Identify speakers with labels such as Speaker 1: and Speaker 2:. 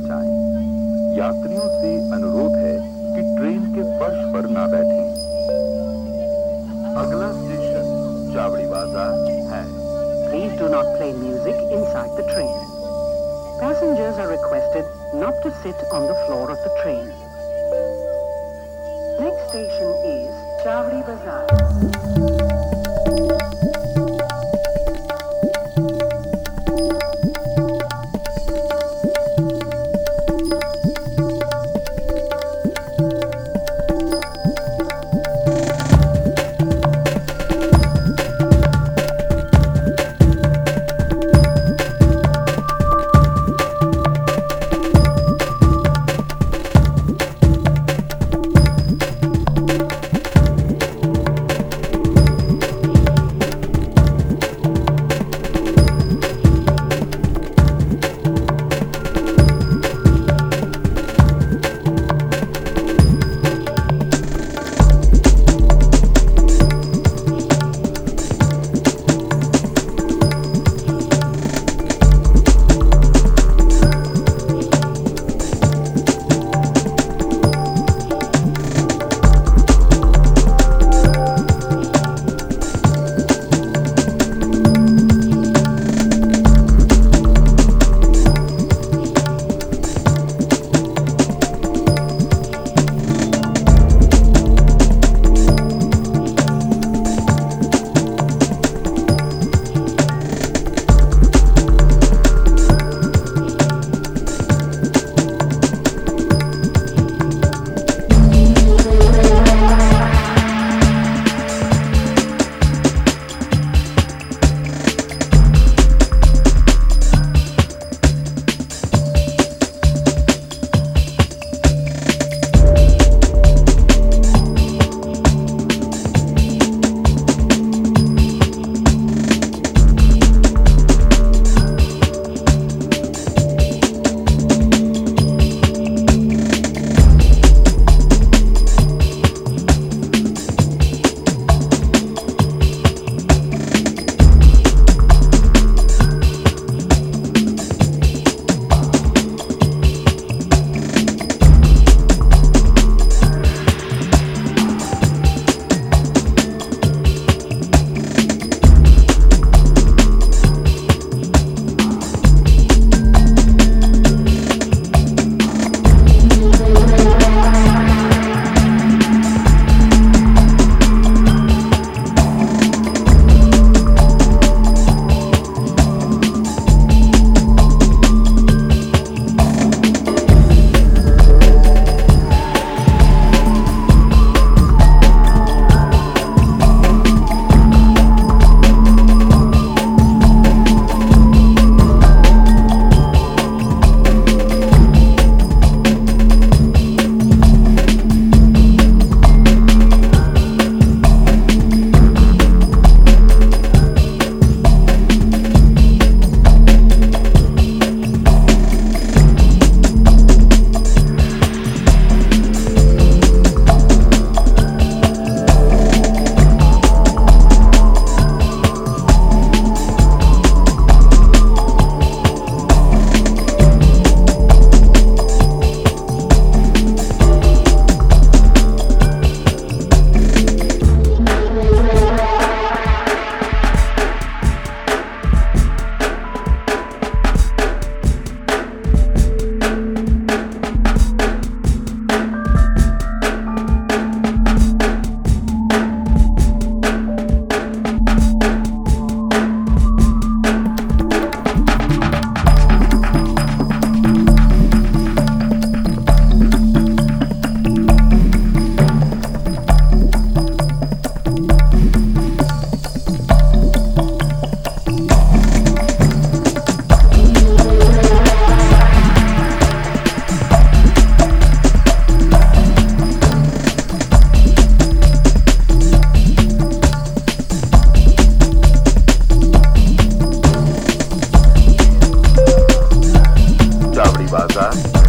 Speaker 1: बचाएँ। यात्रियों से अनुरोध है कि ट्रेन के फर्श पर ना बैठें। अगला स्टेशन चावड़ी बाज़ार है
Speaker 2: please do not play music inside the train passengers are requested not to sit on the floor of the train next station is Chawri Bazar
Speaker 1: Plaza